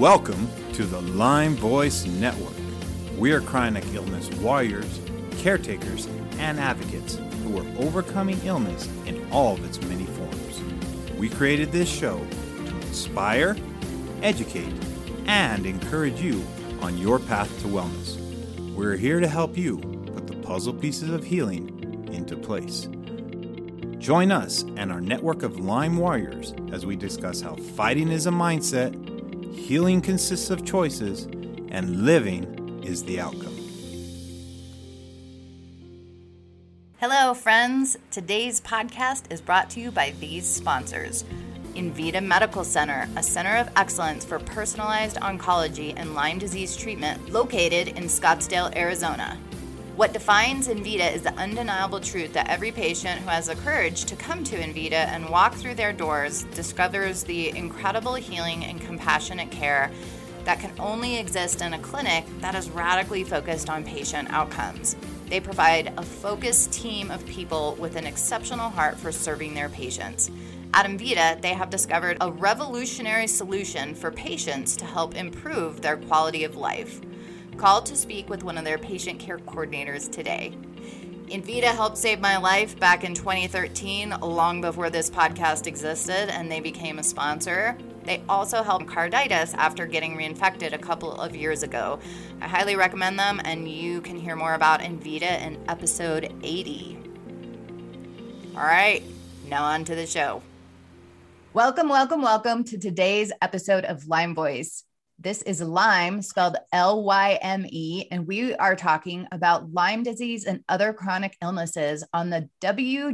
Welcome to the Lyme Voice Network. We are chronic illness warriors, caretakers, and advocates who are overcoming illness in all of its many forms. We created this show to inspire, educate, and encourage you on your path to wellness. We're here to help you put the puzzle pieces of healing into place. Join us and our network of Lyme warriors as we discuss how fighting is a mindset, healing consists of choices, and living is the outcome. Hello, friends. Today's podcast is brought to you by these sponsors. Envita Medical Center, a center of excellence for personalized oncology and Lyme disease treatment located in Scottsdale, Arizona. What defines Envita is the undeniable truth that every patient who has the courage to come to Envita and walk through their doors discovers the incredible healing and compassionate care that can only exist in a clinic that is radically focused on patient outcomes. They provide a focused team of people with an exceptional heart for serving their patients. At Envita, they have discovered a revolutionary solution for patients to help improve their quality of life. Call to speak with one of their patient care coordinators today. Envita helped save my life back in 2013, long before this podcast existed, and they became a sponsor. They also helped carditis after getting reinfected a couple of years ago. I highly recommend them, and you can hear more about Envita in episode 80. All right, now on to the show. Welcome, welcome, welcome to today's episode of Lyme Voice. This is Lyme, spelled L Y M E, and we are talking about Lyme disease and other chronic illnesses on the WGLRO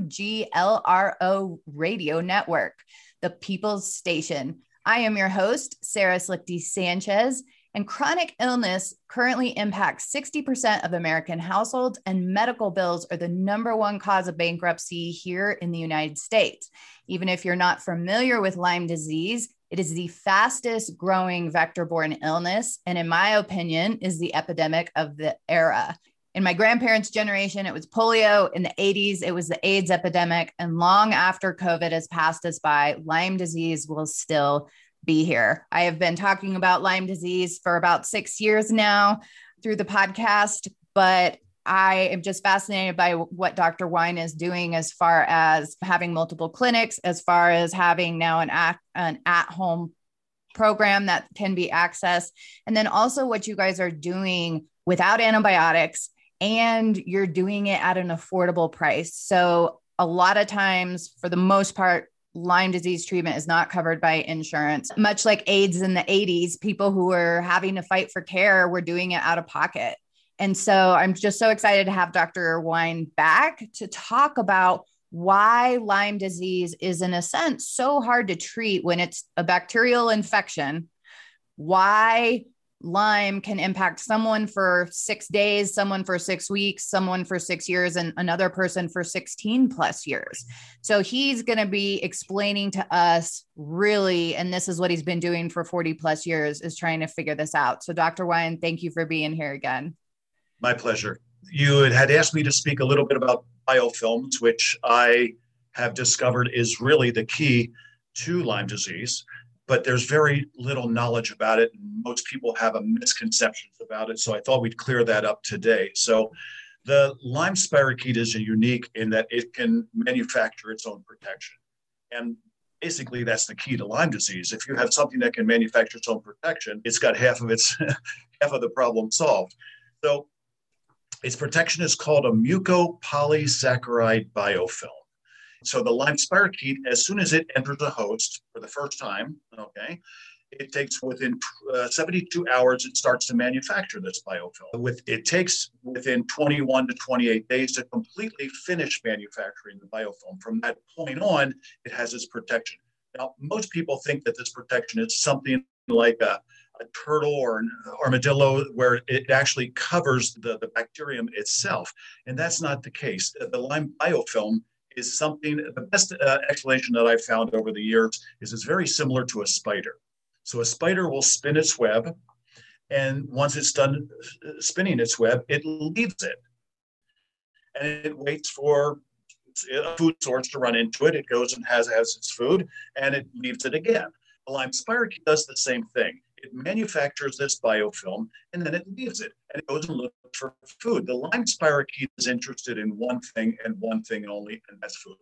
radio network, the People's Station. I am your host, Sarah Slichty Sanchez, and chronic illness currently impacts 60% of American households, and medical bills are the number one cause of bankruptcy here in the United States. Even if you're not familiar with Lyme disease, it is the fastest growing vector borne illness, and in my opinion, is the epidemic of the era. In my grandparents' generation, it was polio. In the 80s, it was the AIDS epidemic. And long after COVID has passed us by, Lyme disease will still be here. I have been talking about Lyme disease for about six years now through the podcast, but I am just fascinated by what Dr. Wine is doing as far as having multiple clinics, as far as having now an at, an at home program that can be accessed, and then also what you guys are doing without antibiotics and you're doing it at an affordable price. So, a lot of times, for the most part, Lyme disease treatment is not covered by insurance. Much like AIDS in the 80s, people who were having to fight for care were doing it out of pocket. And so I'm just so excited to have Dr. Wine back to talk about why Lyme disease is, in a sense, so hard to treat when it's a bacterial infection, why Lyme can impact someone for six days, someone for six weeks, someone for six years, and another person for 16 plus years. So he's going to be explaining to us really, and this is what he's been doing for 40 plus years, is trying to figure this out. So, Dr. Wine, thank you for being here again. My pleasure. You had asked me to speak a little bit about biofilms, which I have discovered is really the key to Lyme disease, but there's very little knowledge about it. And Most people have a misconception about it. So I thought we'd clear that up today. So the Lyme spirochete is unique in that it can manufacture its own protection. And basically that's the key to Lyme disease. If you have something that can manufacture its own protection, it's got half of its half of the problem solved. So its protection is called a mucopolysaccharide biofilm. So the Lyme spirochete, as soon as it enters a host for the first time, okay, it takes within uh, 72 hours it starts to manufacture this biofilm. With it takes within 21 to 28 days to completely finish manufacturing the biofilm. From that point on, it has its protection. Now, most people think that this protection is something like a a turtle or an armadillo where it actually covers the, the bacterium itself. And that's not the case. The Lyme biofilm is something, the best uh, explanation that I've found over the years is it's very similar to a spider. So a spider will spin its web, and once it's done uh, spinning its web, it leaves it. And it waits for a food source to run into it. It goes and has, has its food, and it leaves it again. The Lyme spirochete does the same thing It manufactures this biofilm and then it leaves it and it goes and looks for food. The Lyme spirochete is interested in one thing and one thing only, and that's food.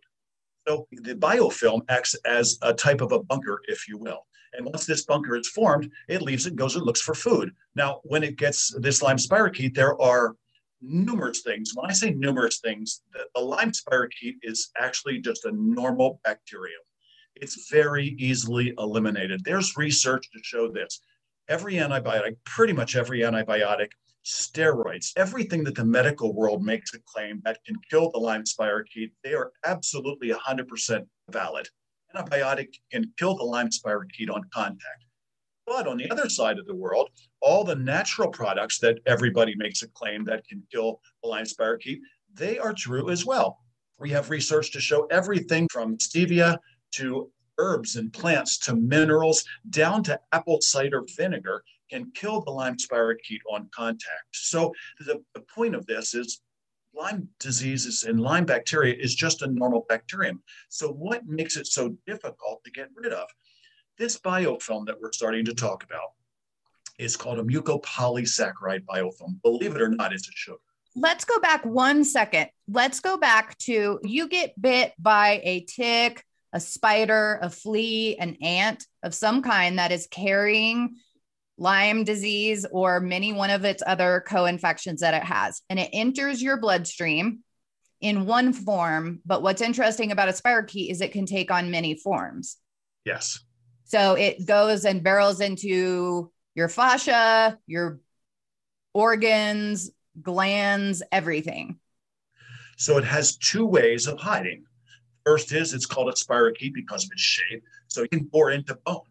So the biofilm acts as a type of a bunker, if you will. And once this bunker is formed, it leaves it, goes and looks for food. Now, when it gets this Lyme spirochete, there are numerous things. When I say numerous things, the, the Lyme spirochete is actually just a normal bacterium. It's very easily eliminated. There's research to show this. Every antibiotic, pretty much every antibiotic, steroids, everything that the medical world makes a claim that can kill the Lyme spirochete, they are absolutely 100% valid. Antibiotic can kill the Lyme spirochete on contact. But on the other side of the world, all the natural products that everybody makes a claim that can kill the Lyme spirochete, they are true as well. We have research to show everything from stevia to herbs and plants to minerals down to apple cider vinegar can kill the Lyme spirochete on contact. So the, the point of this is Lyme disease and Lyme bacteria is just a normal bacterium. So what makes it so difficult to get rid of? This biofilm that we're starting to talk about is called a mucopolysaccharide biofilm. Believe it or not, it's a sugar. Let's go back one second. Let's go back to you get bit by a tick, a spider, a flea, an ant of some kind that is carrying Lyme disease or many one of its other co-infections that it has. And it enters your bloodstream in one form but what's interesting about a spirochete is it can take on many forms. Yes. So it goes and barrels into your fascia your organs glands everything. So it has two ways of hiding first is it's called a spirochete because of its shape so it can bore into bone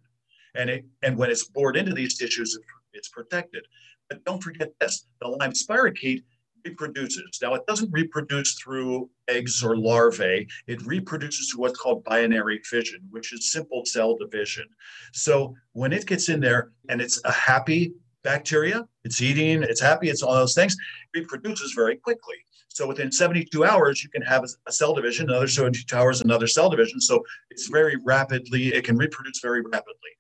and it and when it's bored into these tissues, it's protected. But don't forget this: the Lyme spirochete reproduces. Now, it doesn't reproduce through eggs or larvae. It reproduces through what's called binary fission, which is simple cell division. So when it gets in there and it's a happy bacteria, it's eating, it's happy, it's all those things, reproduces very quickly. So within 72 hours, you can have a cell division, another 72 hours, another cell division. So it's very rapidly, it can reproduce very rapidly.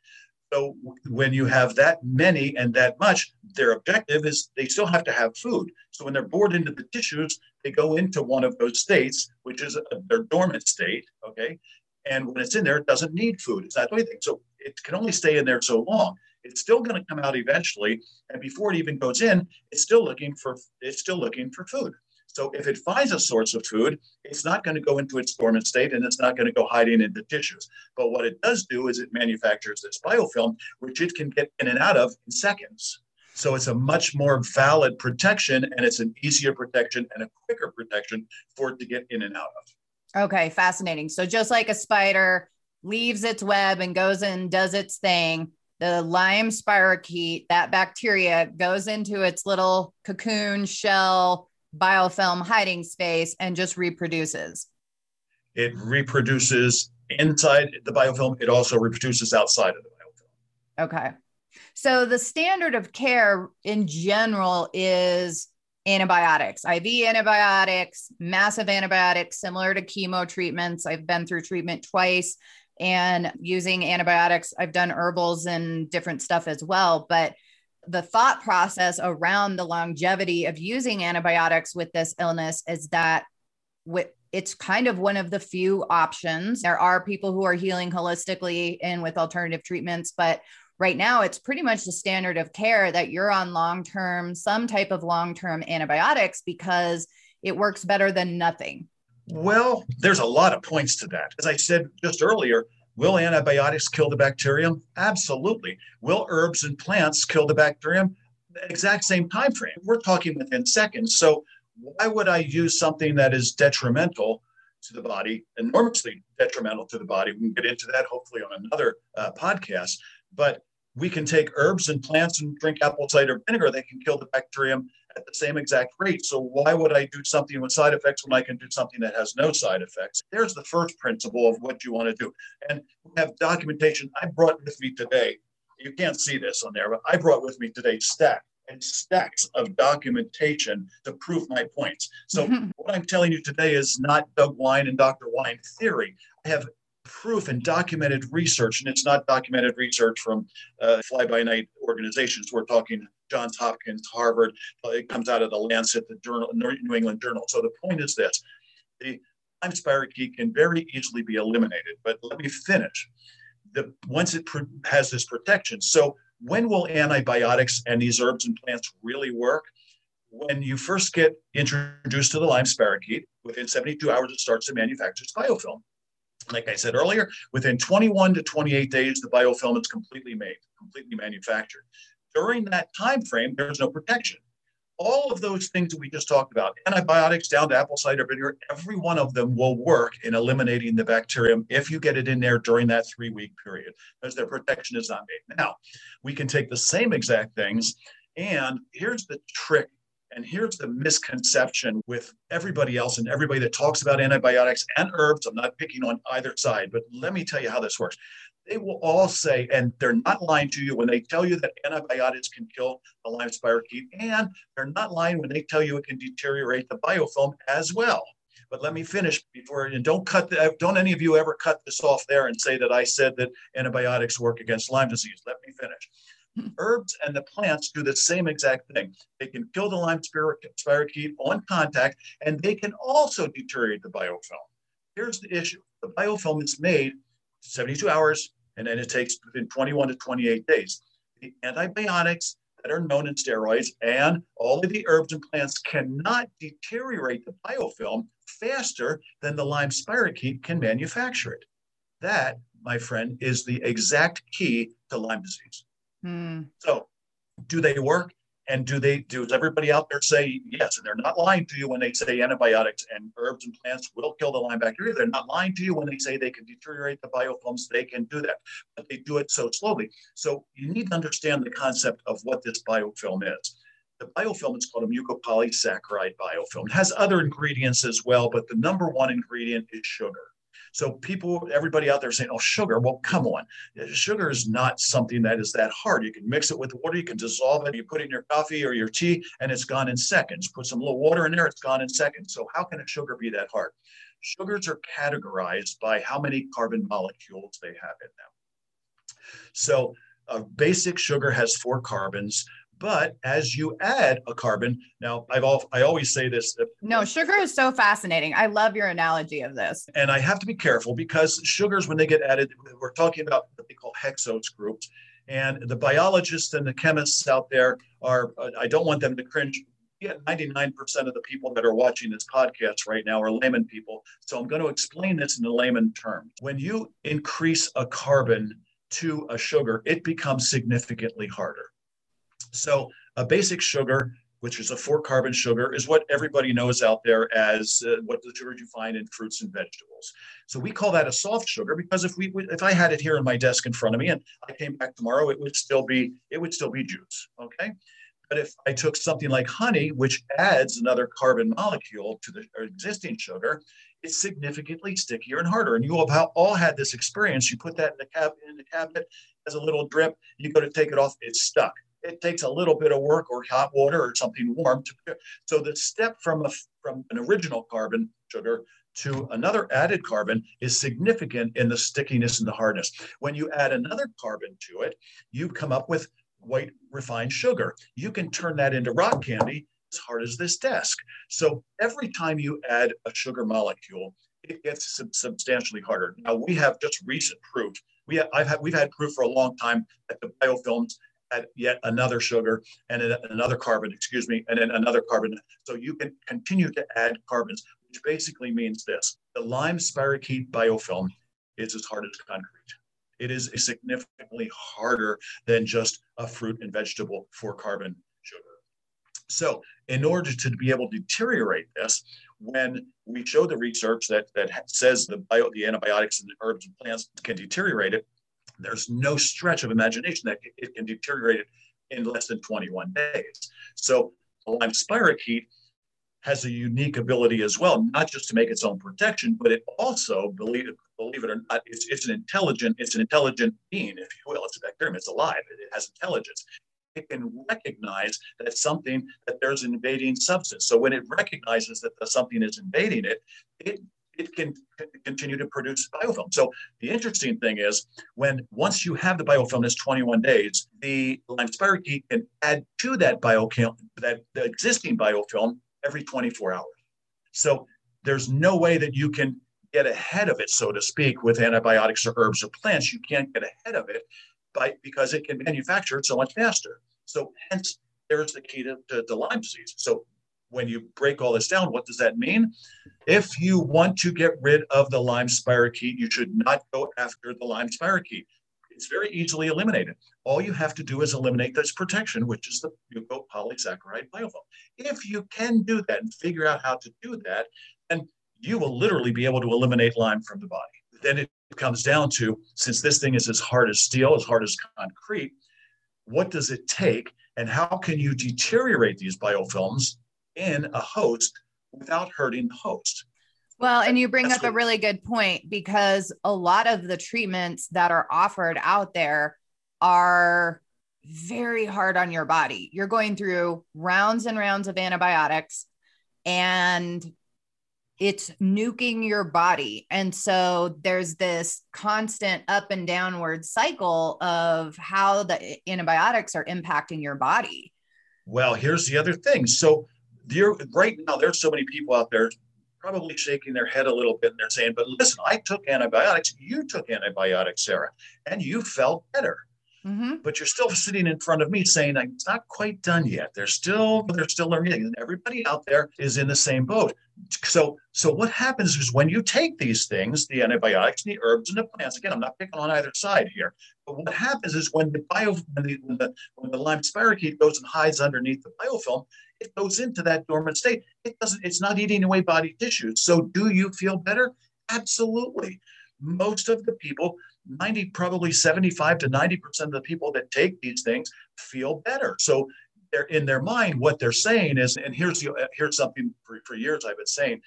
So when you have that many and that much, their objective is they still have to have food. So when they're bored into the tissues, they go into one of those states, which is a, their dormant state. Okay. And when it's in there, it doesn't need food. It's not doing anything. So it can only stay in there so long. It's still going to come out eventually. And before it even goes in, it's still looking for it's still looking for food. So if it finds a source of food, it's not going to go into its dormant state and it's not going to go hiding into tissues. But what it does do is it manufactures this biofilm, which it can get in and out of in seconds. So it's a much more valid protection and it's an easier protection and a quicker protection for it to get in and out of. Okay, fascinating. So just like a spider leaves its web and goes and does its thing, the Lyme spirochete, that bacteria goes into its little cocoon shell biofilm hiding space and just reproduces? It reproduces inside the biofilm, it also reproduces outside of the biofilm. Okay. So the standard of care in general is antibiotics, IV antibiotics, massive antibiotics, similar to chemo treatments. I've been through treatment twice and using antibiotics. I've done herbals and different stuff as well. But the thought process around the longevity of using antibiotics with this illness is that it's kind of one of the few options. There are people who are healing holistically and with alternative treatments, but right now it's pretty much the standard of care that you're on long term, some type of long term antibiotics because it works better than nothing. Well, there's a lot of points to that. As I said just earlier, Will antibiotics kill the bacterium? Absolutely. Will herbs and plants kill the bacterium? Exact same time frame. We're talking within seconds. So why would I use something that is detrimental to the body, enormously detrimental to the body? We can get into that hopefully on another uh, podcast. But we can take herbs and plants and drink apple cider vinegar. They can kill the bacterium at the same exact rate. So why would I do something with side effects when I can do something that has no side effects? There's the first principle of what you want to do. And we have documentation I brought with me today. You can't see this on there, but I brought with me today stack and stacks of documentation to prove my points. So what I'm telling you today is not Doug Wine and Dr. Wine theory. I have proof and documented research, and it's not documented research from uh, fly by night organizations. We're talking Johns Hopkins, Harvard. It comes out of the Lancet, the Journal, New England Journal. So the point is this: the Lyme spirochete can very easily be eliminated. But let me finish. The once it has this protection. So when will antibiotics and these herbs and plants really work? When you first get introduced to the Lyme spirochete, within 72 hours it starts to manufacture its biofilm. Like I said earlier, within 21 to 28 days, the biofilm is completely made, completely manufactured. During that time frame, there's no protection. All of those things that we just talked about, antibiotics down to apple cider vinegar, every one of them will work in eliminating the bacterium if you get it in there during that three week period, because their protection is not made. Now, we can take the same exact things, and here's the trick and here's the misconception with everybody else and everybody that talks about antibiotics and herbs. I'm not picking on either side, but let me tell you how this works. They will all say, and they're not lying to you when they tell you that antibiotics can kill the Lyme spirochete, and they're not lying when they tell you it can deteriorate the biofilm as well. But let me finish before, and don't cut the, don't any of you ever cut this off there and say that I said that antibiotics work against Lyme disease. Let me finish. Hmm. Herbs and the plants do the same exact thing. They can kill the Lyme spirochete on contact, and they can also deteriorate the biofilm. Here's the issue. The biofilm is made 72 hours, and then it takes within 21 to 28 days. The antibiotics that are known in steroids and all of the herbs and plants cannot deteriorate the biofilm faster than the Lyme spirochete can manufacture it. That, my friend, is the exact key to Lyme disease. Mm. So, do they work? And do they does everybody out there say yes? And they're not lying to you when they say antibiotics and herbs and plants will kill the Lyme bacteria. They're not lying to you when they say they can deteriorate the biofilms. They can do that, but they do it so slowly. So you need to understand the concept of what this biofilm is. The biofilm is called a mucopolysaccharide biofilm. It has other ingredients as well, but the number one ingredient is sugar. So people, everybody out there saying, "Oh, sugar." Well, come on, sugar is not something that is that hard. You can mix it with water, you can dissolve it, you put it in your coffee or your tea, and it's gone in seconds. Put some little water in there, it's gone in seconds. So how can a sugar be that hard? Sugars are categorized by how many carbon molecules they have in them. So a basic sugar has four carbons. But as you add a carbon, now I've all, I always say this. No, sugar is so fascinating. I love your analogy of this. And I have to be careful because sugars, when they get added, we're talking about what they call hexose groups. And the biologists and the chemists out there are, uh, I don't want them to cringe. Yeah, 99% of the people that are watching this podcast right now are layman people. So I'm going to explain this in the layman terms. When you increase a carbon to a sugar, it becomes significantly harder. So a basic sugar, which is a four carbon sugar, is what everybody knows out there as uh, what the sugars you find in fruits and vegetables. So we call that a soft sugar because if we if I had it here on my desk in front of me and I came back tomorrow, it would still be it would still be juice. Okay. But if I took something like honey, which adds another carbon molecule to the existing sugar, it's significantly stickier and harder. And you have all had this experience. You put that in the, cab- in the cabinet as a little drip, you go to take it off, it's stuck it takes a little bit of work or hot water or something warm to so the step from a from an original carbon sugar to another added carbon is significant in the stickiness and the hardness. When you add another carbon to it you come up with white refined sugar. You can turn that into rock candy as hard as this desk. So every time you add a sugar molecule it gets sub- substantially harder. Now we have just recent proof. We have, I've had, we've had proof for a long time that the biofilms add yet another sugar and another carbon, excuse me, and then another carbon. So you can continue to add carbons, which basically means this. The Lyme spirochete biofilm is as hard as concrete. It is significantly harder than just a fruit and vegetable four carbon sugar. So in order to be able to deteriorate this, when we show the research that, that says the, bio, the antibiotics and the herbs and plants can deteriorate it, there's no stretch of imagination that it can deteriorate in less than 21 days. So Lyme spirochete has a unique ability as well, not just to make its own protection, but it also, believe it, believe it or not, it's, it's an intelligent, it's an intelligent being, if you will. It's a bacterium, it's alive, it, it has intelligence. It can recognize that something, that there's an invading substance. So when it recognizes that something is invading it, it it can continue to produce biofilm. So the interesting thing is when once you have the biofilm that's 21 days, the Lyme spirochete can add to that biofilm, that the existing biofilm every 24 hours. So there's no way that you can get ahead of it, so to speak, with antibiotics or herbs or plants. You can't get ahead of it by, because it can manufacture it so much faster. So hence there's the key to, to, to Lyme disease. So when you break all this down, what does that mean? If you want to get rid of the Lyme spirochete, you should not go after the Lyme spirochete. It's very easily eliminated. All you have to do is eliminate this protection, which is the mucopolysaccharide biofilm. If you can do that and figure out how to do that, then you will literally be able to eliminate Lyme from the body. Then it comes down to since this thing is as hard as steel, as hard as concrete, what does it take and how can you deteriorate these biofilms in a host without hurting the host? Well, and you bring That's up what, a really good point because a lot of the treatments that are offered out there are very hard on your body. You're going through rounds and rounds of antibiotics and it's nuking your body. And so there's this constant up and downward cycle of how the antibiotics are impacting your body. Well, here's the other thing. So there, right now, there's so many people out there probably shaking their head a little bit and they're saying, but listen, I took antibiotics. You took antibiotics, Sarah, and you felt better. Mm-hmm. But you're still sitting in front of me saying I it's not quite done yet. They're still they're still learning, and everybody out there is in the same boat. So so what happens is when you take these things, the antibiotics, and the herbs, and the plants. Again, I'm not picking on either side here. But what happens is when the bio when the when the, when the Lyme spirochete goes and hides underneath the biofilm, it goes into that dormant state. It doesn't. It's not eating away body tissues. So do you feel better? Absolutely. Most of the people 90, probably 75 to 90% of the people that take these things feel better. So they're in their mind, what they're saying is, and here's the, here's something for, for years I've been saying,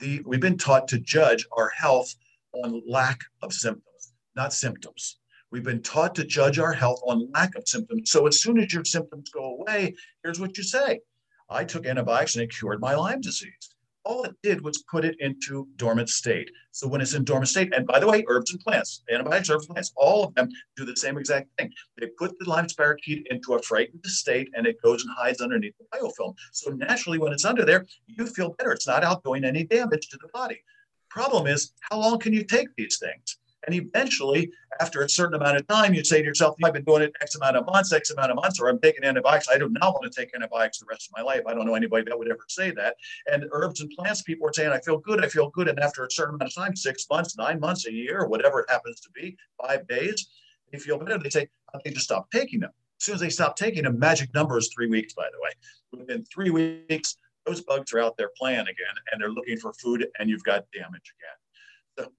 the, we've been taught to judge our health on lack of symptoms, not symptoms. We've been taught to judge our health on lack of symptoms. So as soon as your symptoms go away, here's what you say. I took antibiotics and it cured my Lyme disease all it did was put it into dormant state. So when it's in dormant state, and by the way, herbs and plants, antibiotics, herbs and plants, all of them do the same exact thing. They put the Lyme spirochete into a frightened state and it goes and hides underneath the biofilm. So naturally, when it's under there, you feel better. It's not out doing any damage to the body. Problem is, how long can you take these things? And eventually, after a certain amount of time, you'd say to yourself, I've been doing it X amount of months, X amount of months, or I'm taking antibiotics. I do not want to take antibiotics the rest of my life. I don't know anybody that would ever say that. And herbs and plants, people are saying, I feel good, I feel good. And after a certain amount of time, six months, nine months, a year, whatever it happens to be, five days, they feel better. They say, I need to stop taking them. As soon as they stop taking them, magic number is three weeks, by the way. Within three weeks, those bugs are out there playing again and they're looking for food and you've got damage again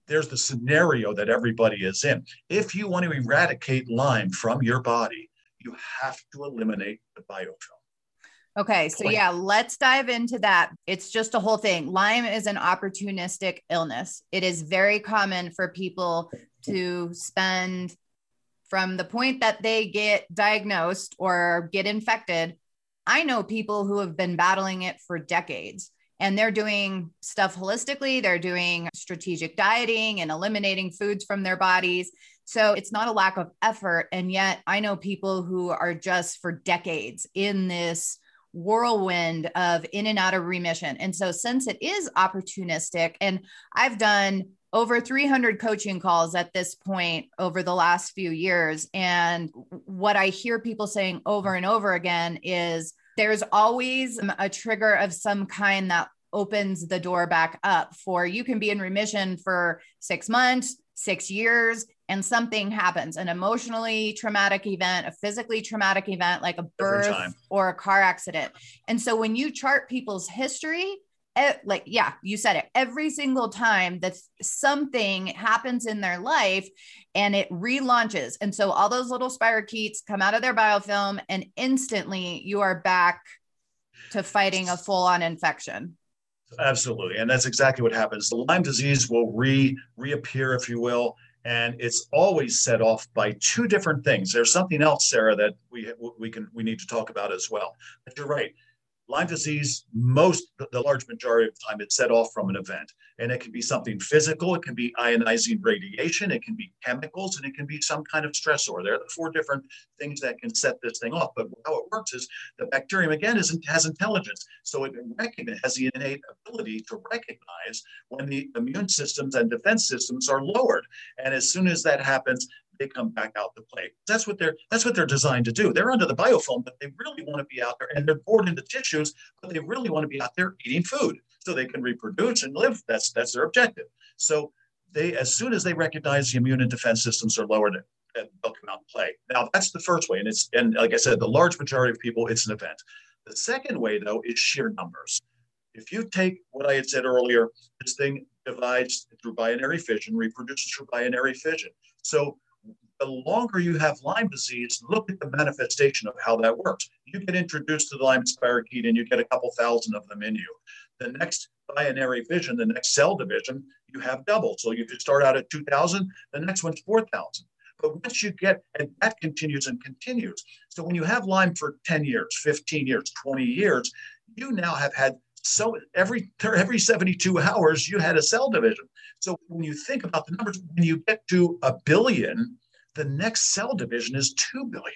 there's the scenario that everybody is in. If you want to eradicate Lyme from your body, you have to eliminate the biofilm. Okay, so yeah, let's dive into that. It's just a whole thing. Lyme is an opportunistic illness. It is very common for people to spend from the point that they get diagnosed or get infected. I know people who have been battling it for decades and they're doing stuff holistically. They're doing strategic dieting and eliminating foods from their bodies. So it's not a lack of effort. And yet I know people who are just for decades in this whirlwind of in and out of remission. And so since it is opportunistic, and I've done over 300 coaching calls at this point over the last few years. And what I hear people saying over and over again is, there's always um, a trigger of some kind that opens the door back up for you can be in remission for six months, six years, and something happens an emotionally traumatic event, a physically traumatic event like a birth or a car accident. And so when you chart people's history, like yeah you said it every single time that something happens in their life and it relaunches. And so all those little spirochetes come out of their biofilm and instantly you are back to fighting a full-on infection. Absolutely. And that's exactly what happens. The lyme disease will re reappear if you will and it's always set off by two different things. There's something else sarah that we we can we need to talk about as well. But you're right Lyme disease, most the large majority of the time, it's set off from an event. And it can be something physical, it can be ionizing radiation, it can be chemicals, and it can be some kind of stressor. There are four different things that can set this thing off. But how it works is the bacterium, again, is, has intelligence. So it has the innate ability to recognize when the immune systems and defense systems are lowered. And as soon as that happens, they come back out to play. That's what they're that's what they're designed to do. They're under the biofilm, but they really want to be out there and they're bored into tissues, but they really want to be out there eating food so they can reproduce and live. That's that's their objective. So they as soon as they recognize the immune and defense systems are lowered, they'll come out and play. Now that's the first way, and it's and like I said, the large majority of people, it's an event. The second way though is sheer numbers. If you take what I had said earlier, this thing divides through binary fission, reproduces through binary fission. So the longer you have Lyme disease, look at the manifestation of how that works. You get introduced to the Lyme spirochete and you get a couple thousand of them in you. The next binary fission, the next cell division, you have double. So you start out at 2,000, the next one's 4,000. But once you get, and that continues and continues. So when you have Lyme for 10 years, 15 years, 20 years, you now have had so every every 72 hours you had a cell division. So when you think about the numbers, when you get to a billion, the next cell division is 2 billion.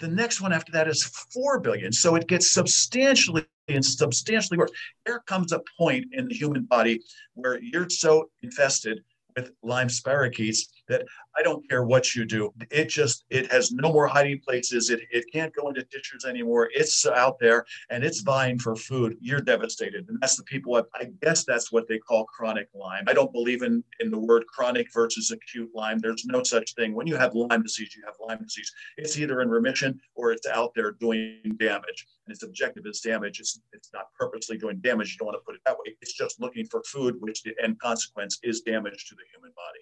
The next one after that is 4 billion. So it gets substantially and substantially worse. There comes a point in the human body where you're so infested with Lyme spirochetes that I don't care what you do. It just, it has no more hiding places. It, it can't go into tissues anymore. It's out there and it's vying for food. You're devastated. And that's the people, I guess that's what they call chronic Lyme. I don't believe in, in the word chronic versus acute Lyme. There's no such thing. When you have Lyme disease, you have Lyme disease. It's either in remission or it's out there doing damage. And its objective is damage. It's, it's not purposely doing damage. You don't want to put it that way. It's just looking for food, which the end consequence is damage to the human body.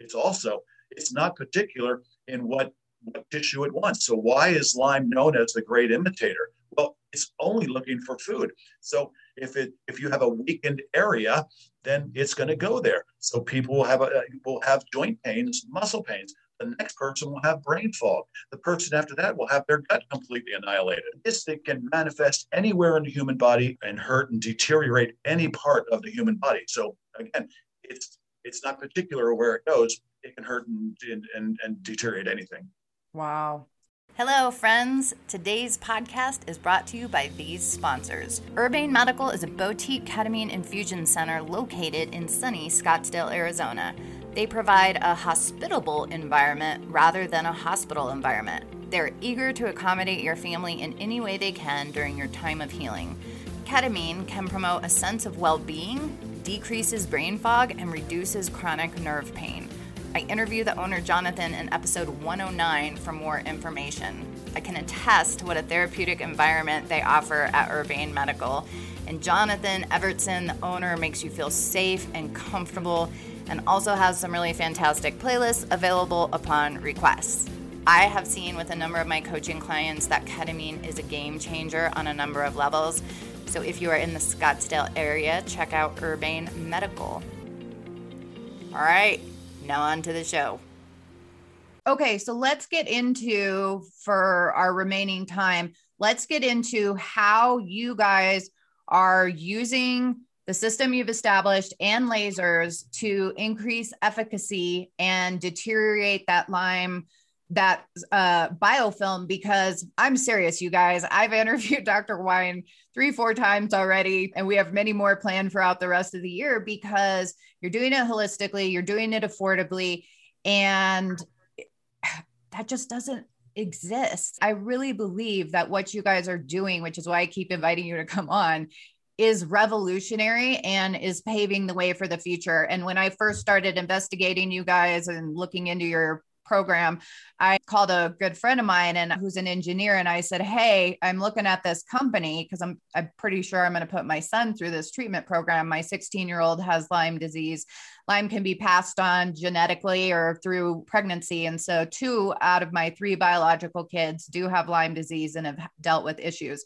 It's also, it's not particular in what, what tissue it wants. So why is Lyme known as the great imitator? Well, it's only looking for food. So if it if you have a weakened area, then it's going to go there. So people will have a, will have joint pains, muscle pains. The next person will have brain fog. The person after that will have their gut completely annihilated. This thing can manifest anywhere in the human body and hurt and deteriorate any part of the human body. So again, it's it's not particular where it goes. It can hurt and, and, and deteriorate anything. Wow. Hello, friends. Today's podcast is brought to you by these sponsors. Urbane Medical is a boutique ketamine infusion center located in sunny Scottsdale, Arizona. They provide a hospitable environment rather than a hospital environment. They're eager to accommodate your family in any way they can during your time of healing. Ketamine can promote a sense of well being, decreases brain fog, and reduces chronic nerve pain. I interview the owner Jonathan in episode 109 for more information. I can attest to what a therapeutic environment they offer at Urbane Medical. And Jonathan Evertson, the owner, makes you feel safe and comfortable and also has some really fantastic playlists available upon request. I have seen with a number of my coaching clients that ketamine is a game changer on a number of levels. So if you are in the Scottsdale area, check out Urbane Medical. All right, now on to the show. Okay, so let's get into for our remaining time, let's get into how you guys are using the system you've established and lasers to increase efficacy and deteriorate that Lyme that uh, biofilm because I'm serious, you guys. I've interviewed Dr. Wine three, four times already, and we have many more planned throughout the rest of the year because you're doing it holistically, you're doing it affordably, and that just doesn't exist. I really believe that what you guys are doing, which is why I keep inviting you to come on, is revolutionary and is paving the way for the future. And when I first started investigating you guys and looking into your program, I called a good friend of mine and who's an engineer and I said, "Hey, I'm looking at this company because I'm I'm pretty sure I'm going to put my son through this treatment program. My 16-year-old has Lyme disease. Lyme can be passed on genetically or through pregnancy and so two out of my three biological kids do have Lyme disease and have dealt with issues."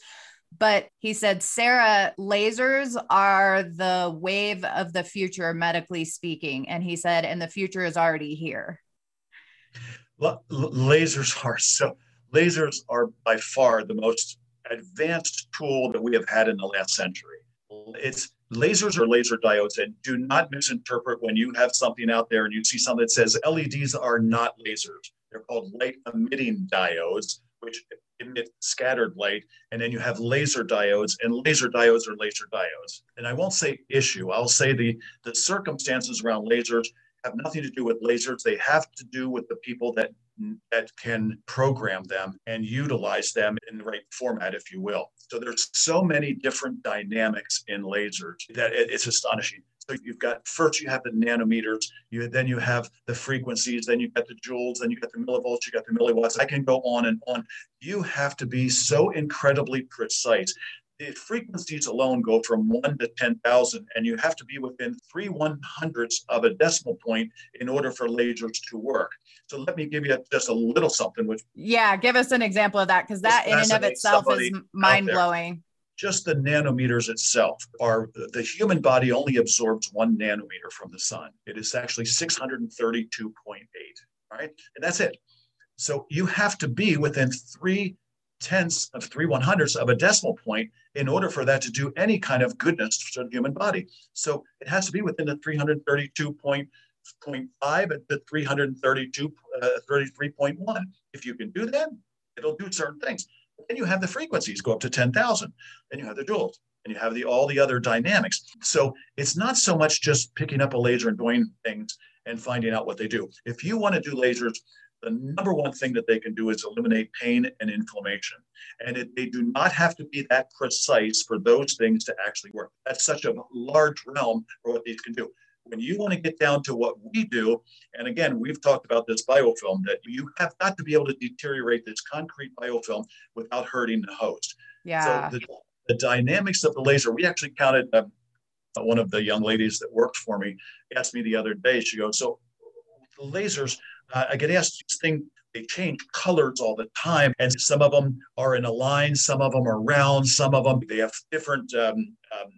but he said, Sarah, lasers are the wave of the future, medically speaking. And he said, and the future is already here lasers are so lasers are by far the most advanced tool that we have had in the last century. It's lasers or laser diodes, and do not misinterpret when you have something out there and you see something that says LEDs are not lasers. They're called light emitting diodes, which emit scattered light. And then you have laser diodes, and laser diodes are laser diodes. And I won't say issue, I'll say the, the circumstances around lasers have nothing to do with lasers. They have to do with the people that that can program them and utilize them in the right format, if you will. So there's so many different dynamics in lasers that it's astonishing. So you've got first you have the nanometers, you then you have the frequencies, then you've got the joules, then you got the millivolts, you got the milliwatts. I can go on and on. You have to be so incredibly precise the frequencies alone go from 1 to 10,000, and you have to be within three one hundredths of a decimal point in order for lasers to work. So let me give you just a little something. Which yeah, give us an example of that because that in and of itself is mind blowing. Just the nanometers itself are the human body only absorbs one nanometer from the sun. It is actually 632.8, right? And that's it. So you have to be within three tenths of three one hundredths of a decimal point in order for that to do any kind of goodness to the human body. So it has to be within the 332.5 and the 332, uh, 33.1. If you can do that, it'll do certain things. But then you have the frequencies go up to 10,000. Then you have the joules and you have the all the other dynamics. So it's not so much just picking up a laser and doing things and finding out what they do. If you want to do lasers the number one thing that they can do is eliminate pain and inflammation. And it, they do not have to be that precise for those things to actually work. That's such a large realm for what these can do. When you want to get down to what we do, and again, we've talked about this biofilm, that you have got to be able to deteriorate this concrete biofilm without hurting the host. Yeah. So the, the dynamics of the laser, we actually counted. Uh, one of the young ladies that worked for me asked me the other day, she goes, So the lasers, uh, I get asked these things. they change colors all the time. And some of them are in a Lyme, some of them are round, some of them, they have different um, um,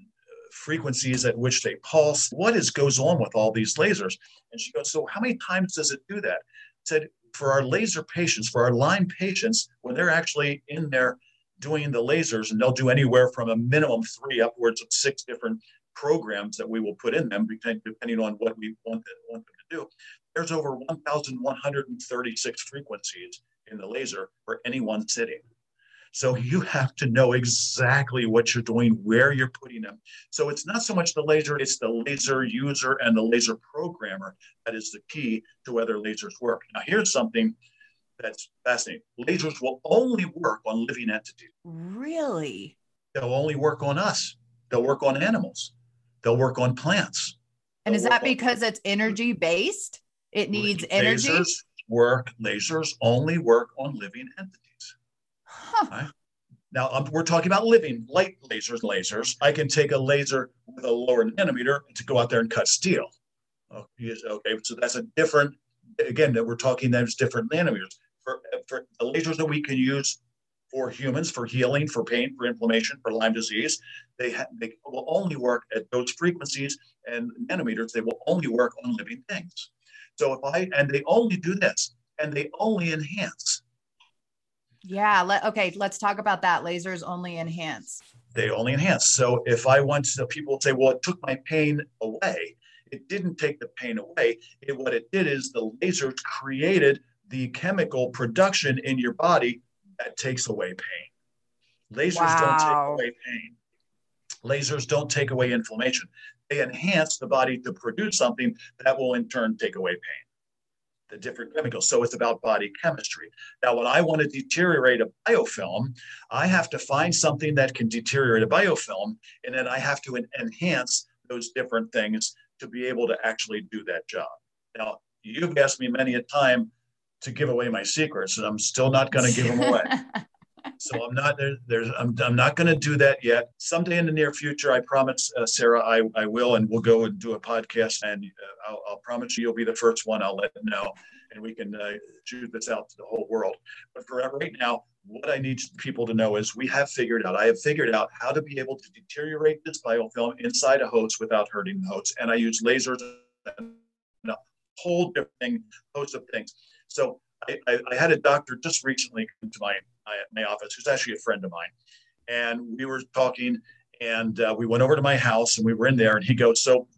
frequencies at which they pulse. What is goes on with all these lasers? And she goes, so how many times does it do that? I said, for our laser patients, for our line patients, when they're actually in there doing the lasers, and they'll do anywhere from a minimum three upwards of six different programs that we will put in them, depending on what we want them, to do there's over 1,136 frequencies in the laser for any one sitting. So you have to know exactly what you're doing, where you're putting them. So it's not so much the laser, it's the laser user and the laser programmer that is the key to whether lasers work. Now, here's something that's fascinating lasers will only work on living entities. Really? They'll only work on us, they'll work on animals, they'll work on plants. And is that because it's energy based? It needs energy. Lasers work. Lasers only work on living entities. Huh. Right? Now um, we're talking about living light lasers. Lasers. I can take a laser with a lower nanometer to go out there and cut steel. Okay, okay so that's a different. Again, that we're talking there's different nanometers for for the lasers that we can use for humans for healing, for pain, for inflammation, for Lyme disease. They, ha- they will only work at those frequencies and nanometers. They will only work on living things. So if I, and they only do this and they only enhance. Yeah. Let, okay. Let's talk about that. Lasers only enhance. They only enhance. So if I want to, people say, well, it took my pain away. It didn't take the pain away. It, what it did is the lasers created the chemical production in your body that takes away pain. Lasers wow. don't take away pain. Lasers don't take away inflammation they enhance the body to produce something that will in turn take away pain. The different chemicals. So it's about body chemistry. Now, when I want to deteriorate a biofilm, I have to find something that can deteriorate a biofilm, and then I have to enhance those different things to be able to actually do that job. Now, you've asked me many a time to give away my secrets, and I'm still not going to give them away. So I'm not there. There's I'm, I'm not going to do that yet. Someday in the near future, I promise, uh, Sarah, I, I will, and we'll go and do a podcast, and uh, I'll, I'll, promise you, you'll be the first one. I'll let know, and we can uh, shoot this out to the whole world. But for right now, what I need people to know is we have figured out. I have figured out how to be able to deteriorate this biofilm inside a host without hurting the host, and I use lasers and a whole different host of things. So I, I, I, had a doctor just recently come to my, my, office who's actually a friend of mine. and we were talking, and uh, we went over to my house, and we were in there, and he goes, "So,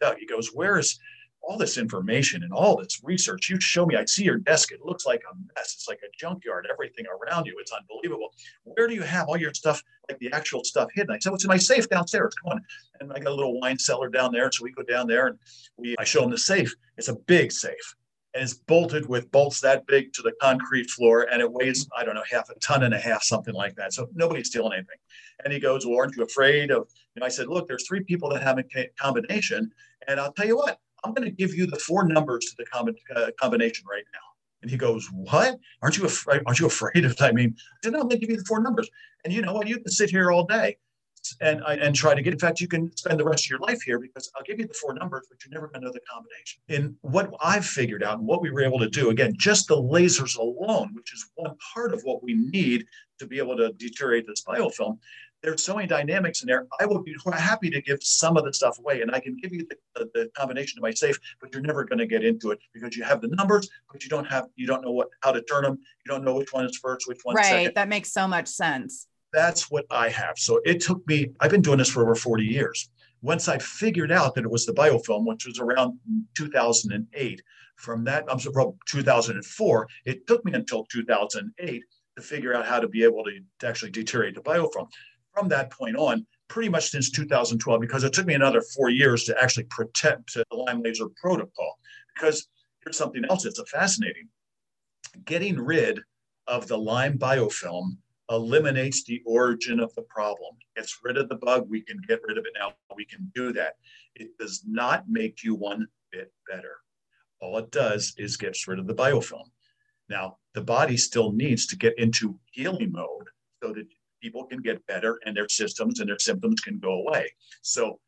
Doug," he goes, "Where is?" all this information and all this research. You show me, I see your desk. It looks like a mess. It's like a junkyard, everything around you. It's unbelievable. Where do you have all your stuff, like the actual stuff hidden? I said, in my safe downstairs? Come on. And I got a little wine cellar down there. So we go down there and we I show him the safe. It's a big safe and it's bolted with bolts that big to the concrete floor and it weighs i don't know half a ton and a half something like that. So nobody's stealing anything. And he goes well aren't you afraid of and i said look there's three people that have a combination and i'll tell you what i'm going to give you the four numbers to the com- uh, combination right now. And he goes what? Aren't you afraid aren't you afraid of i mean no i'm going to give you the four numbers. And you know what? You can sit here all day and and try to get. In fact, you can spend the rest of your life here because I'll give you the four numbers, but you're never going to know the combination. In what I've figured out and what we were able to do, again, just the lasers alone, which is one part of what we need to be able to deteriorate this biofilm. There's so many dynamics in there. I will be happy to give some of the stuff away, and I can give you the, the, the combination of my safe, but you're never going to get into it because you have the numbers, but you don't have you don't know what how to turn them. You don't know which one is first, which one right. second. That makes so much sense that's what I have. So it took me, I've been doing this for over 40 years. Once I figured out that it was the biofilm, which was around 2008, from that, I'm sorry, 2004, it took me until 2008 to figure out how to be able to, to actually deteriorate the biofilm. From that point on, pretty much since 2012, because it took me another four years to actually protect the Lyme laser protocol. Because here's something else that's fascinating getting rid of the Lyme biofilm eliminates the origin of the problem. Gets rid of the bug, we can get rid of it now. We can do that. It does not make you one bit better. All it does is gets rid of the biofilm. Now, the body still needs to get into healing mode so that people can get better and their systems and their symptoms can go away. So,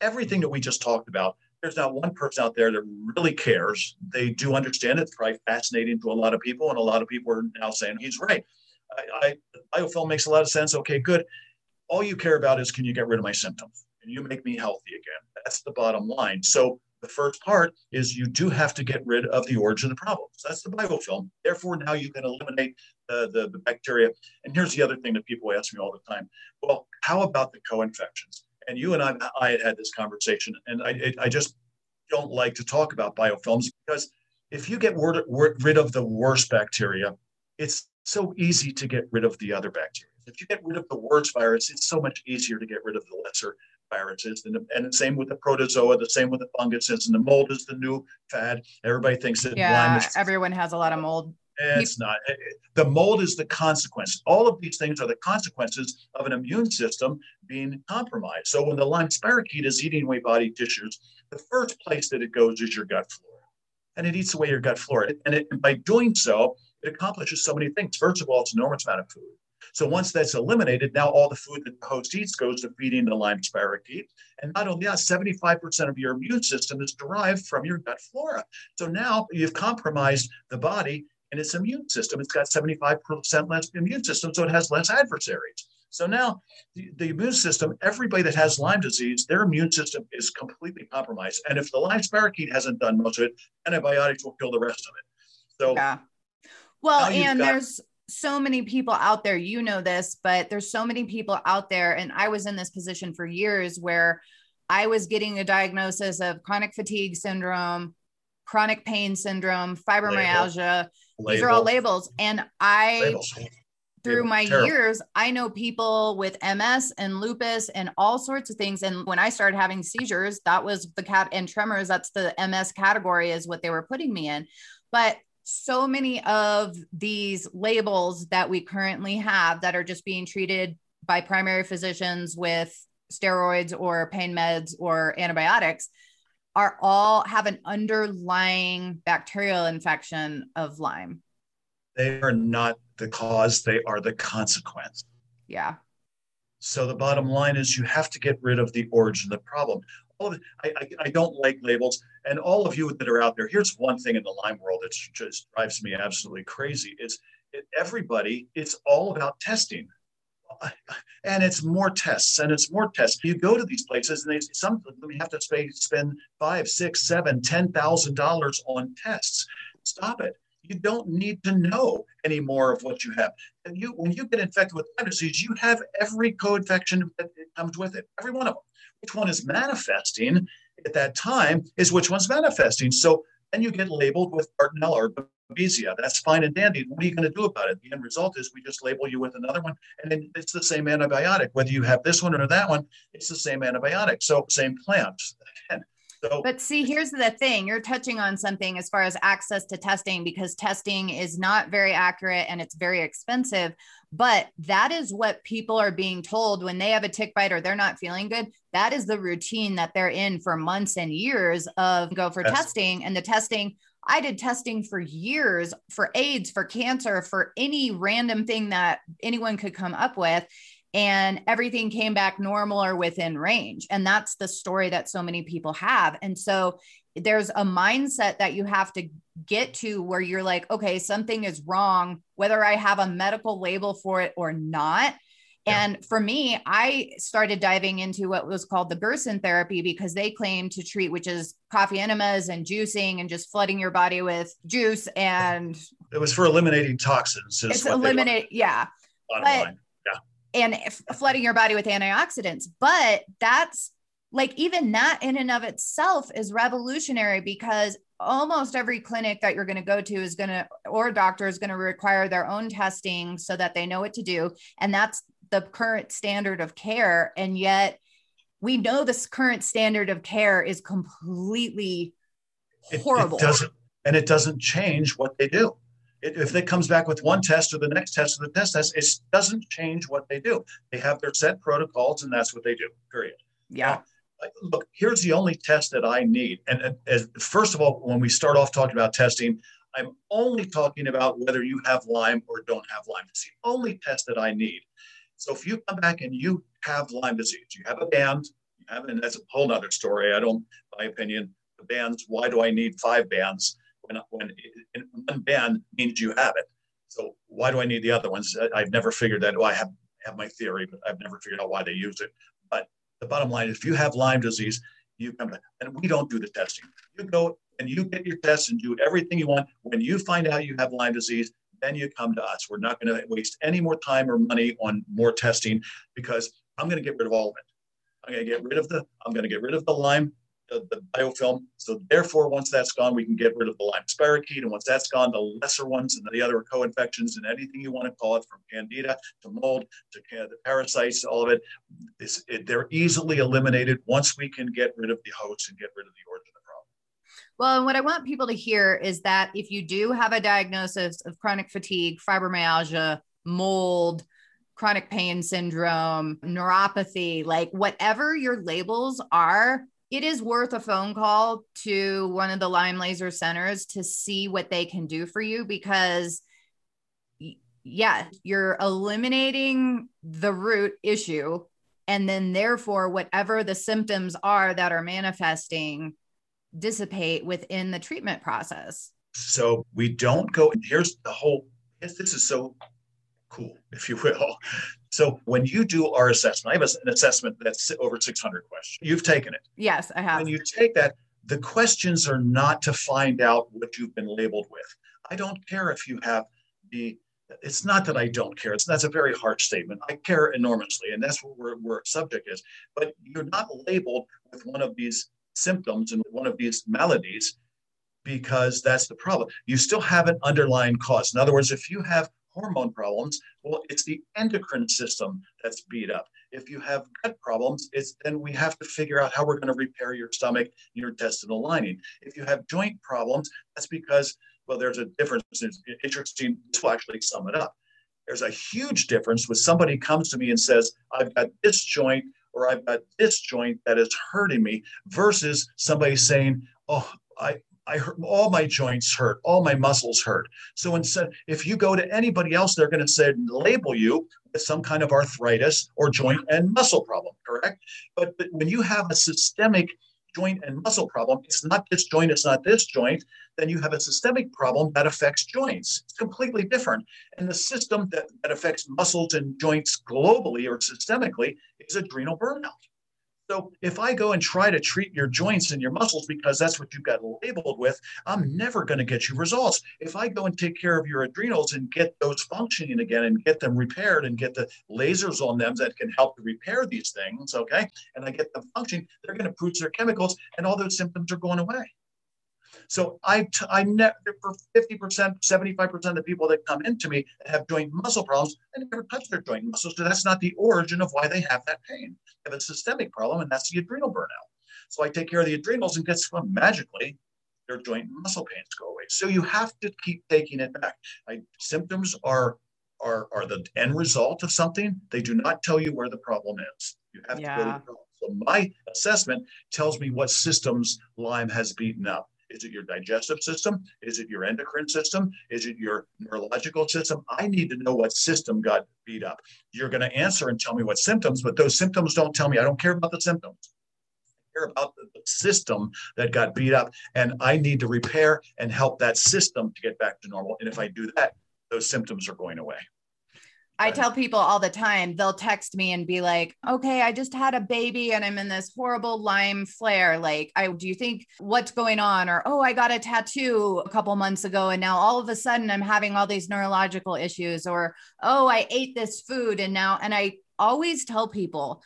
everything that we just talked about, there's not one person out there that really cares. They do understand it. It's probably fascinating to a lot of people, and a lot of people are now saying he's right. I, I, biofilm makes a lot of sense. Okay, good. All you care about is can you get rid of my symptoms? and you make me healthy again? That's the bottom line. So the first part is you do have to get rid of the origin of the problem. So that's the biofilm. Therefore, now you can eliminate the, the, the, bacteria. And here's the other thing that people ask me all the time. Well, how about the co-infections? And you and I, I had had this conversation, and I, I just don't like to talk about biofilms because if you get word, word, rid of the worst bacteria, it's so easy to get rid of the other bacteria. If you get rid of the worst virus, it's so much easier to get rid of the lesser viruses. And, the, and the same with the protozoa, the same with the funguses, and the mold is the new fad. Everybody thinks that yeah, is- everyone has a lot of mold. It's not. The mold is the consequence. All of these things are the consequences of an immune system being compromised. So when the Lyme spirochete is eating away body tissues, the first place that it goes is your gut flora. And it eats away your gut flora. And, it, and by doing so, it accomplishes so many things. First of all, it's an enormous amount of food. So once that's eliminated, now all the food that the host eats goes to feeding the Lyme spirochete. And not only that, 75% of your immune system is derived from your gut flora. So now you've compromised the body and its immune system. It's got 75% less immune system, so it has less adversaries. So now the, the, immune system, everybody that has Lyme disease, their immune system is completely compromised. And if the Lyme spirochete hasn't done most of it, antibiotics will kill the rest of it. So yeah. Well, and got- there's so many people out there, you know this, but there's so many people out there. And I was in this position for years where I was getting a diagnosis of chronic fatigue syndrome, chronic pain syndrome, fibromyalgia. Label. These are all labels. And I, labels. through my Terrible. years, I know people with MS and lupus and all sorts of things. And when I started having seizures, that was the cat and tremors. That's the MS category, is what they were putting me in. But so many of these labels that we currently have that are just being treated by primary physicians with steroids or pain meds or antibiotics are all have an underlying bacterial infection of Lyme. They are not the cause, they are the consequence. Yeah. So the bottom line is you have to get rid of the origin of the problem all it, I, I, I, don't like labels. And all of you that are out there, here's one thing in the Lyme world that just drives me absolutely crazy. It's it, everybody, it's all about testing. And it's more tests and it's more tests. You go to these places and they some of them have to spend five, six, seven, ten thousand dollars on tests. Stop it. you don't need to know any more of what you have. And you, when you get infected with Lyme disease, you have every co-infection that comes with it, every one of them. Which one is manifesting at that time is which one's manifesting. So then you get labeled with Bartonella or Babesia. That's fine and dandy. What are you going to do about it? The end result is we just label you with another one, and then it's the same antibiotic. Whether you have this one or that one, it's the same antibiotic. So same plant. So, but see, here's the thing you're touching on something as far as access to testing because testing is not very accurate and it's very expensive. But that is what people are being told when they have a tick bite or they're not feeling good. That is the routine that they're in for months and years of go for yes. testing. And the testing, I did testing for years for AIDS, for cancer, for any random thing that anyone could come up with and everything came back normal or within range. And that's the story that so many people have. And so there's a mindset that you have to get to where you're like, okay, something is wrong, whether I have a medical label for it or not. Yeah. And for me, I started diving into what was called the Gerson therapy because they claim to treat, which is coffee enemas and juicing and just flooding your body with juice. And it was for eliminating toxins. It's eliminate, yeah. But and flooding your body with antioxidants. But that's like even that in and of itself is revolutionary because almost every clinic that you're going to go to is going to or doctor is going to require their own testing so that they know what to do. And that's the current standard of care. And yet we know this current standard of care is completely horrible it, it doesn't and it doesn't change what they do if it comes back with one test or the next test or the test test, it doesn't change what they do. They have their set protocols, and that's what they do. Period. Yeah. Uh, look, here's the only test that I need. And as, first of all, when we start off talking about testing, I'm only talking about whether you have Lyme or don't have Lyme. It's the only test that I need. So if you come back and you have Lyme disease, you have a band, you have, and that's a whole other story. I don't, my opinion, the bands, why do I need five bands? When, when one band means you have it. So why do I need the other ones? I've never figured that. Well, I have, have my theory, but I've never figured out why they use it. But the bottom line is if you have Lyme disease, you come to, and we don't do the testing. You go and you get your tests and do everything you want. When you find out you have Lyme disease, then you come to us. We're not going to waste any more time or money on more testing because I'm going to get rid of all of it. I'm going to get rid of the I'm going to get rid of the Lyme the, biofilm. So therefore, once that's gone, we can get rid of the Lyme spirochete. And once that's gone, the lesser ones and the other co-infections and anything you want to call it, from candida to mold to the parasites, all of it, is, it, they're easily eliminated once we can get rid of the host and get rid of the origin of the problem. Well, and what I want people to hear is that if you do have a diagnosis of chronic fatigue, fibromyalgia, mold, chronic pain syndrome, neuropathy, like whatever your labels are, it is worth a phone call to one of the Lyme Laser centers to see what they can do for you because yeah, you're eliminating the root issue and then therefore whatever the symptoms are that are manifesting dissipate within the treatment process. So we don't go here's the whole this is so cool, if you will. So when you do our assessment, I have an assessment that's over 600 questions. You've taken it. Yes, I have. When you take that, the questions are not to find out what you've been labeled with. I don't care if you have the it's not that I don't care. It's that's a very harsh statement. I care enormously, and that's what we're, where subject is. But you're not labeled with one of these symptoms and one of these maladies because that's the problem. You still have an underlying cause. In other words, if you have hormone problems, well, it's the endocrine system that's beat up. If you have gut problems, it's then we have to figure out how we're going to repair your stomach, your intestinal lining. If you have joint problems, that's because well, there's a difference. It's interesting. This will actually sum it up. There's a huge difference when somebody comes to me and says, "I've got this joint." Or I've got this joint that is hurting me, versus somebody saying, "Oh, I, I hurt, all my joints hurt, all my muscles hurt. So instead, if you go to anybody else, they're going to say label you with some kind of arthritis or joint and muscle problem, correct? But, but when you have a systemic joint and muscle problem, it's not this joint, it's not this joint, then you have a systemic problem that affects joints. It's completely different. And the system that, that affects muscles and joints globally or systemically is adrenal burnout. So if I go and try to treat your joints and your muscles because that's what you've got labeled with, I'm never going to get you results. If I go and take care of your adrenals and get those functioning again and get them repaired and get the lasers on them that can help to repair these things, okay, and I get them functioning, they're going to produce their chemicals and all those symptoms are going away. So I, t- I never, for 50%, 75% of the people that come into me that have joint muscle problems, I never touch their joint muscles. So that's not the origin of why they have that pain. They have a systemic problem, and that's the adrenal burnout. So I take care of the adrenals, and guess what? Magically, their joint muscle pains go away. So you have to keep taking it back. I, symptoms are, are, are the end result of something. They do not tell you where the problem is. You have yeah. to go to the problem. So my assessment tells me what systems Lyme has beaten up. Is it your digestive system? Is it your endocrine system? Is it your neurological system? I need to know what system got beat up. You're going to answer and tell me what symptoms, but those symptoms don't tell me. I don't care about the symptoms. I care about the system that got beat up, and I need to repair and help that system to get back to normal. And if I do that, those symptoms are going away. I tell people all the time, they'll text me and be like, okay, I just had a baby and I'm in this horrible Lyme flare. Like, I do you think what's going on? Or, oh, I got a tattoo a couple months ago and now all of a sudden I'm having all these neurological issues. Or, oh, I ate this food and now, and I always tell people,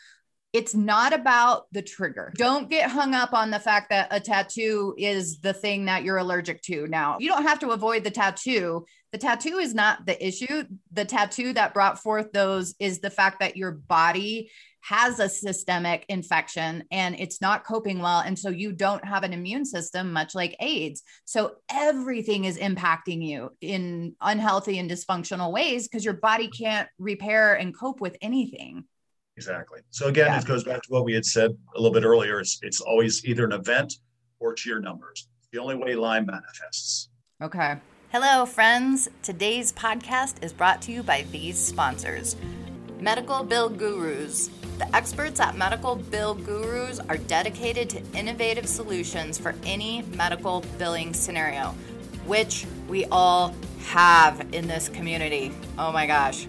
it's not about the trigger. Don't get hung up on the fact that a tattoo is the thing that you're allergic to. Now, you don't have to avoid the tattoo. The tattoo is not the issue. The tattoo that brought forth those is the fact that your body has a systemic infection and it's not coping well. And so you don't have an immune system, much like AIDS. So everything is impacting you in unhealthy and dysfunctional ways because your body can't repair and cope with anything. Exactly. So again, yeah. it goes back to what we had said a little bit earlier. It's, it's always either an event or to your numbers. It's the only way Lyme manifests. Okay. Hello, friends. Today's podcast is brought to you by these sponsors Medical Bill Gurus. The experts at Medical Bill Gurus are dedicated to innovative solutions for any medical billing scenario, which we all have in this community. Oh my gosh.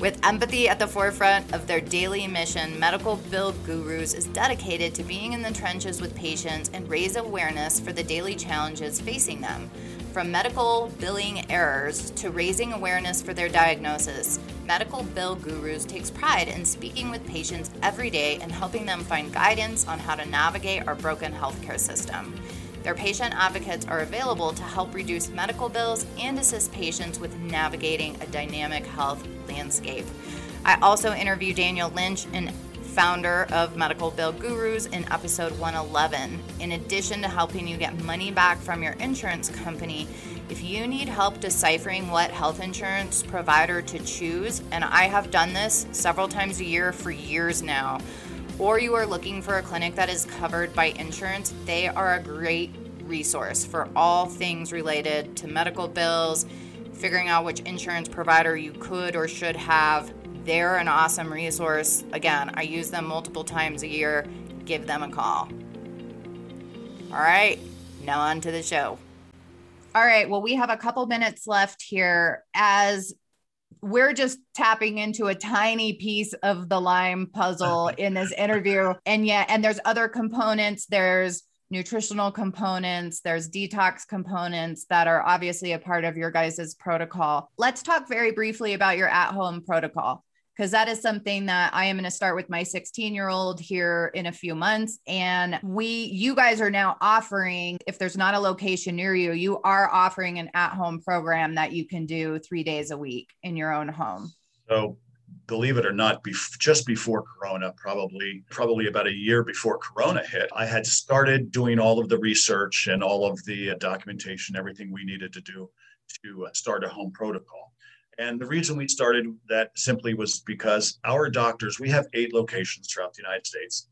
With empathy at the forefront of their daily mission, Medical Bill Gurus is dedicated to being in the trenches with patients and raise awareness for the daily challenges facing them. From medical billing errors to raising awareness for their diagnosis, Medical Bill Gurus takes pride in speaking with patients every day and helping them find guidance on how to navigate our broken healthcare system. Their patient advocates are available to help reduce medical bills and assist patients with navigating a dynamic health landscape. I also interviewed Daniel Lynch, and founder of Medical Bill Gurus, in episode 111. In addition to helping you get money back from your insurance company, if you need help deciphering what health insurance provider to choose, and I have done this several times a year for years now, or you are looking for a clinic that is covered by insurance, they are a great resource for all things related to medical bills figuring out which insurance provider you could or should have. They're an awesome resource. Again, I use them multiple times a year. Give them a call. All right, now on to the show. All right, well, we have a couple minutes left here as we're just tapping into a tiny piece of the Lyme puzzle in this interview. And yet, and there's other components. There's nutritional components, there's detox components that are obviously a part of your guys' protocol. Let's talk very briefly about your at home protocol because that is something that I am going to start with my 16 year old here in a few months. And we, you guys are now offering, if there's not a location near you, you are offering an at home program that you can do three days a week in your own home. So believe it or not, bef- just before Corona, probably probably about a year before Corona hit, I had started doing all of the research and all of the uh, documentation, everything we needed to do to uh, start a home protocol. And the reason we started that simply was because our doctors, we have eight locations throughout the United States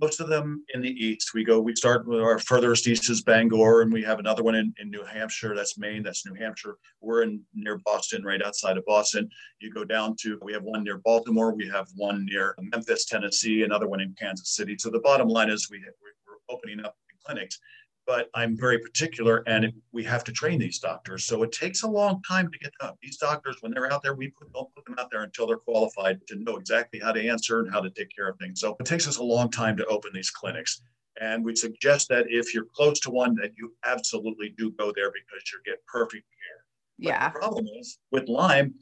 most of them in the east. We go, we start with our furthest east is Bangor, and we have another one in, in New Hampshire. That's Maine. That's New Hampshire. We're in near Boston, right outside of Boston. You go down to, we have one near Baltimore. We have one near Memphis, Tennessee. Another one in Kansas City. So the bottom line is we we're opening up clinics but I'm very particular and we have to train these doctors. So it takes a long time to get up. These doctors, when they're out there, we put, don't put them out there until they're qualified to know exactly how to answer and how to take care of things. So it takes us a long time to open these clinics. And we suggest that if you're close to one, that you absolutely do go there because you get perfect care. But Yeah. The problem is with Lyme,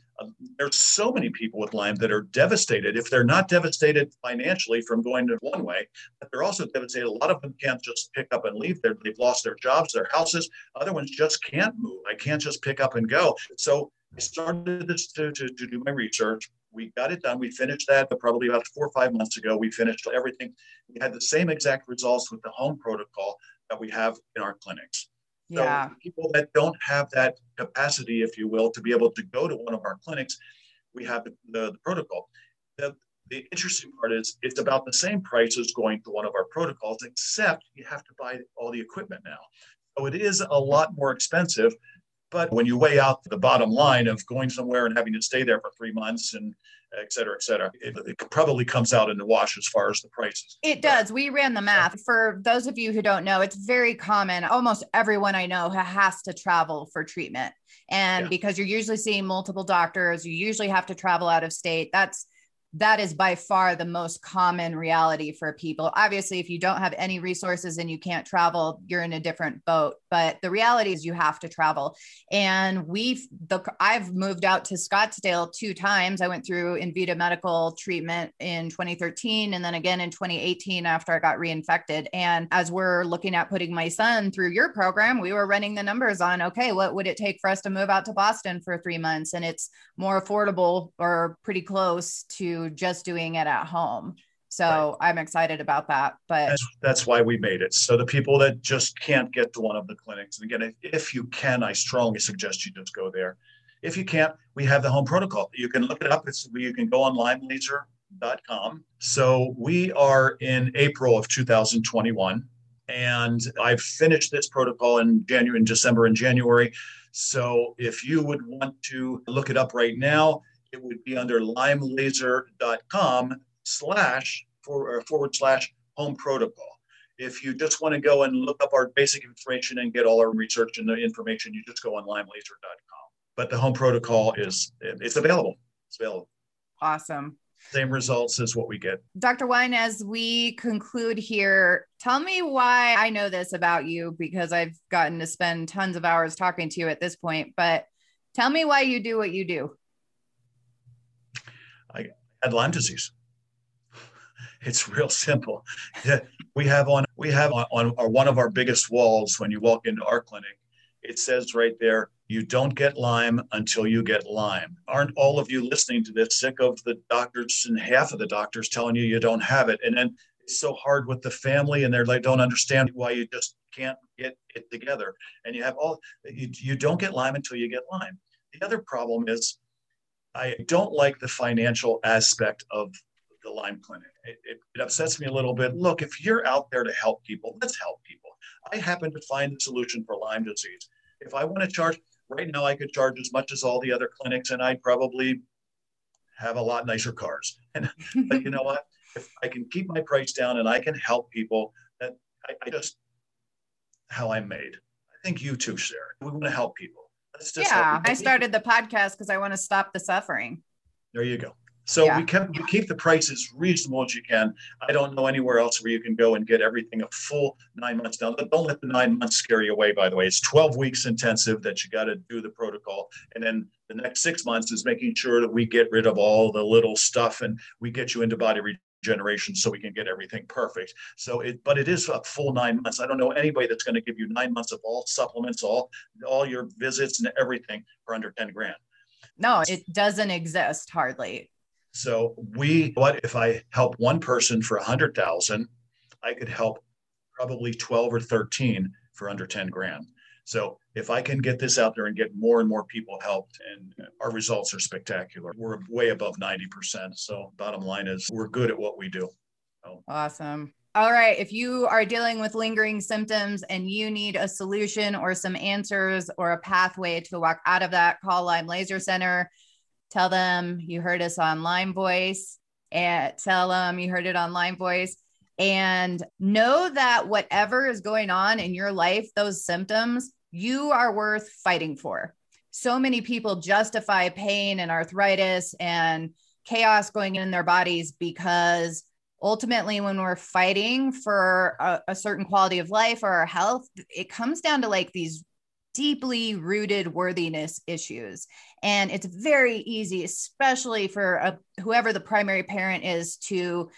there's so many people with Lyme that are devastated. If they're not devastated financially from going to one way, but they're also devastated. A lot of them can't just pick up and leave. They're, they've lost their jobs, their houses. Other ones just can't move. I can't just pick up and go. So I started this to, to, to do my research. We got it done. We finished that probably about four or five months ago. We finished everything. We had the same exact results with the home protocol that we have in our clinics. So Yeah. people that don't have that capacity, if you will, to be able to go to one of our clinics, we have the, the, the protocol. The, the interesting part is it's about the same price as going to one of our protocols, except you have to buy all the equipment now. So it is a lot more expensive. But when you weigh out the bottom line of going somewhere and having to stay there for three months and et cetera, et cetera, it, it probably comes out in the wash as far as the prices. It does. We ran the math. For those of you who don't know, it's very common. Almost everyone I know has to travel for treatment. And Yeah. because you're usually seeing multiple doctors, you usually have to travel out of state. That's that is by far the most common reality for people. Obviously, if you don't have any resources and you can't travel, you're in a different boat. But the reality is you have to travel. And we've the I've moved out to Scottsdale two times. I went through Envita medical treatment in 2013 and then again in 2018 after I got reinfected. And as we're looking at putting my son through your program, we were running the numbers on okay, what would it take for us to move out to Boston for three months? And it's more affordable or pretty close to just doing it at home. So I'm excited about that. But That's, that's why we made it. So the people that just can't get to one of the clinics, and again, if, if you can, I strongly suggest you just go there. If you can't, we have the home protocol. You can look it up. It's you can go on lymelaser.com. So we are in April of 2021, and I've finished this protocol in January, in December, and January. So if you would want to look it up right now, it would be under lymelaser.com slash for, forward slash home protocol. If you just want to go and look up our basic information and get all our research and the information, you just go on lymelaser.com. But the home protocol is it's available. It's available. awesome. Same results as what we get. Dr. Wine, as we conclude here, tell me why I know this about you because I've gotten to spend tons of hours talking to you at this point, but tell me why you do what you do. Had Lyme disease. It's real simple. Yeah, We have on we have on, on our, one of our biggest walls when you walk into our clinic. It says right there, you don't get Lyme until you get Lyme. Aren't all of you listening to this sick of the doctors and half of the doctors telling you you don't have it? And then it's so hard with the family and they're like don't understand why you just can't get it together. And you have all you, you don't get Lyme until you get Lyme. The other problem is I don't like the financial aspect of the Lyme Clinic. It, it, it, upsets me a little bit. Look, if you're out there to help people, let's help people. I happen to find the solution for Lyme disease. If I want to charge, right now I could charge as much as all the other clinics, and I'd probably have a lot nicer cars. And but you know what? If I can keep my price down and I can help people, that I, I just how I'm made. I think you too, Sarah. We want to help people. Yeah. I started the podcast because I want to stop the suffering. There you go. So Yeah. we kept we keep the prices reasonable as you can. I don't know anywhere else where you can go and get everything a full nine months down. But don't let the nine months scare you away. By the way, it's twelve weeks intensive that you got to do the protocol, and then the next six months is making sure that we get rid of all the little stuff and we get you into body regeneration so we can get everything perfect. So it, but it is a full nine months. I don't know anybody that's going to give you nine months of all supplements, all all your visits and everything for under ten grand. No, it doesn't exist hardly. So we, what if I help one person for a hundred thousand, I could help probably 12 or 13 for under 10 grand. So if I can get this out there and get more and more people helped and our results are spectacular, we're way above 90%. So bottom line is we're good at what we do. Awesome. All right. If you are dealing with lingering symptoms and you need a solution or some answers or a pathway to walk out of that, call Lyme Laser Center. Tell them you heard us on Lyme Voice and tell them you heard it on Lyme Voice. And know that whatever is going on in your life, those symptoms, you are worth fighting for. So many people justify pain and arthritis and chaos going in their bodies because ultimately when we're fighting for a, a, certain quality of life or our health it comes down to like these deeply rooted worthiness issues and it's very easy especially for a, whoever the primary parent is to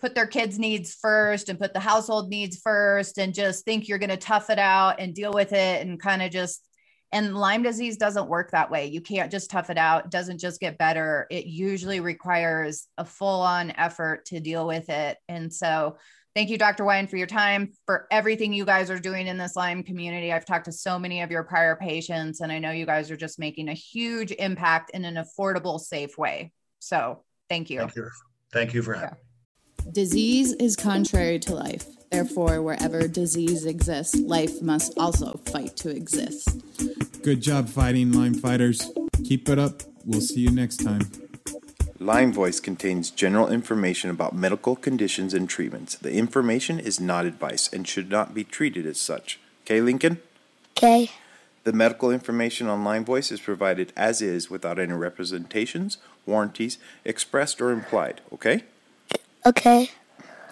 put their kids needs first and put the household needs first and just think you're going to tough it out and deal with it and kind of just and Lyme disease doesn't work that way. You can't just tough it out. It doesn't just get better. It usually requires a full on effort to deal with it. And so, thank you, Dr. Wine, for your time, for everything you guys are doing in this Lyme community. I've talked to so many of your prior patients, and I know you guys are just making a huge impact in an affordable, safe way. So, thank you. Thank you. Thank you for having me. Disease is contrary to life. Therefore, wherever disease exists, life must also fight to exist. Good job fighting, Lyme fighters. Keep it up. We'll see you next time. Lyme Voice contains general information about medical conditions and treatments. The information is not advice and should not be treated as such. Okay, Lincoln? Okay. The medical information on Lyme Voice is provided as is without any representations, warranties, expressed or implied. Okay? Okay.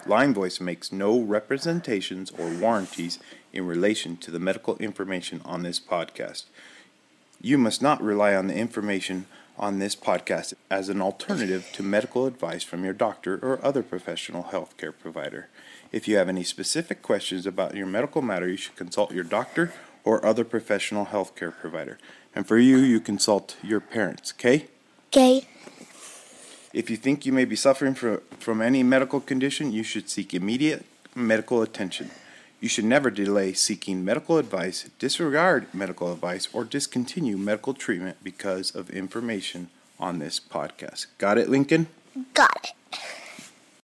Lyme Voice makes no representations or warranties in relation to the medical information on this podcast. You must not rely on the information on this podcast as an alternative to medical advice from your doctor or other professional healthcare provider. If you have any specific questions about your medical matter, you should consult your doctor or other professional healthcare provider. And for you, you consult your parents, okay? Okay. If you think you may be suffering from, from any medical condition, you should seek immediate medical attention. You should never delay seeking medical advice, disregard medical advice, or discontinue medical treatment because of information on this podcast. Got it, Lincoln? Got it.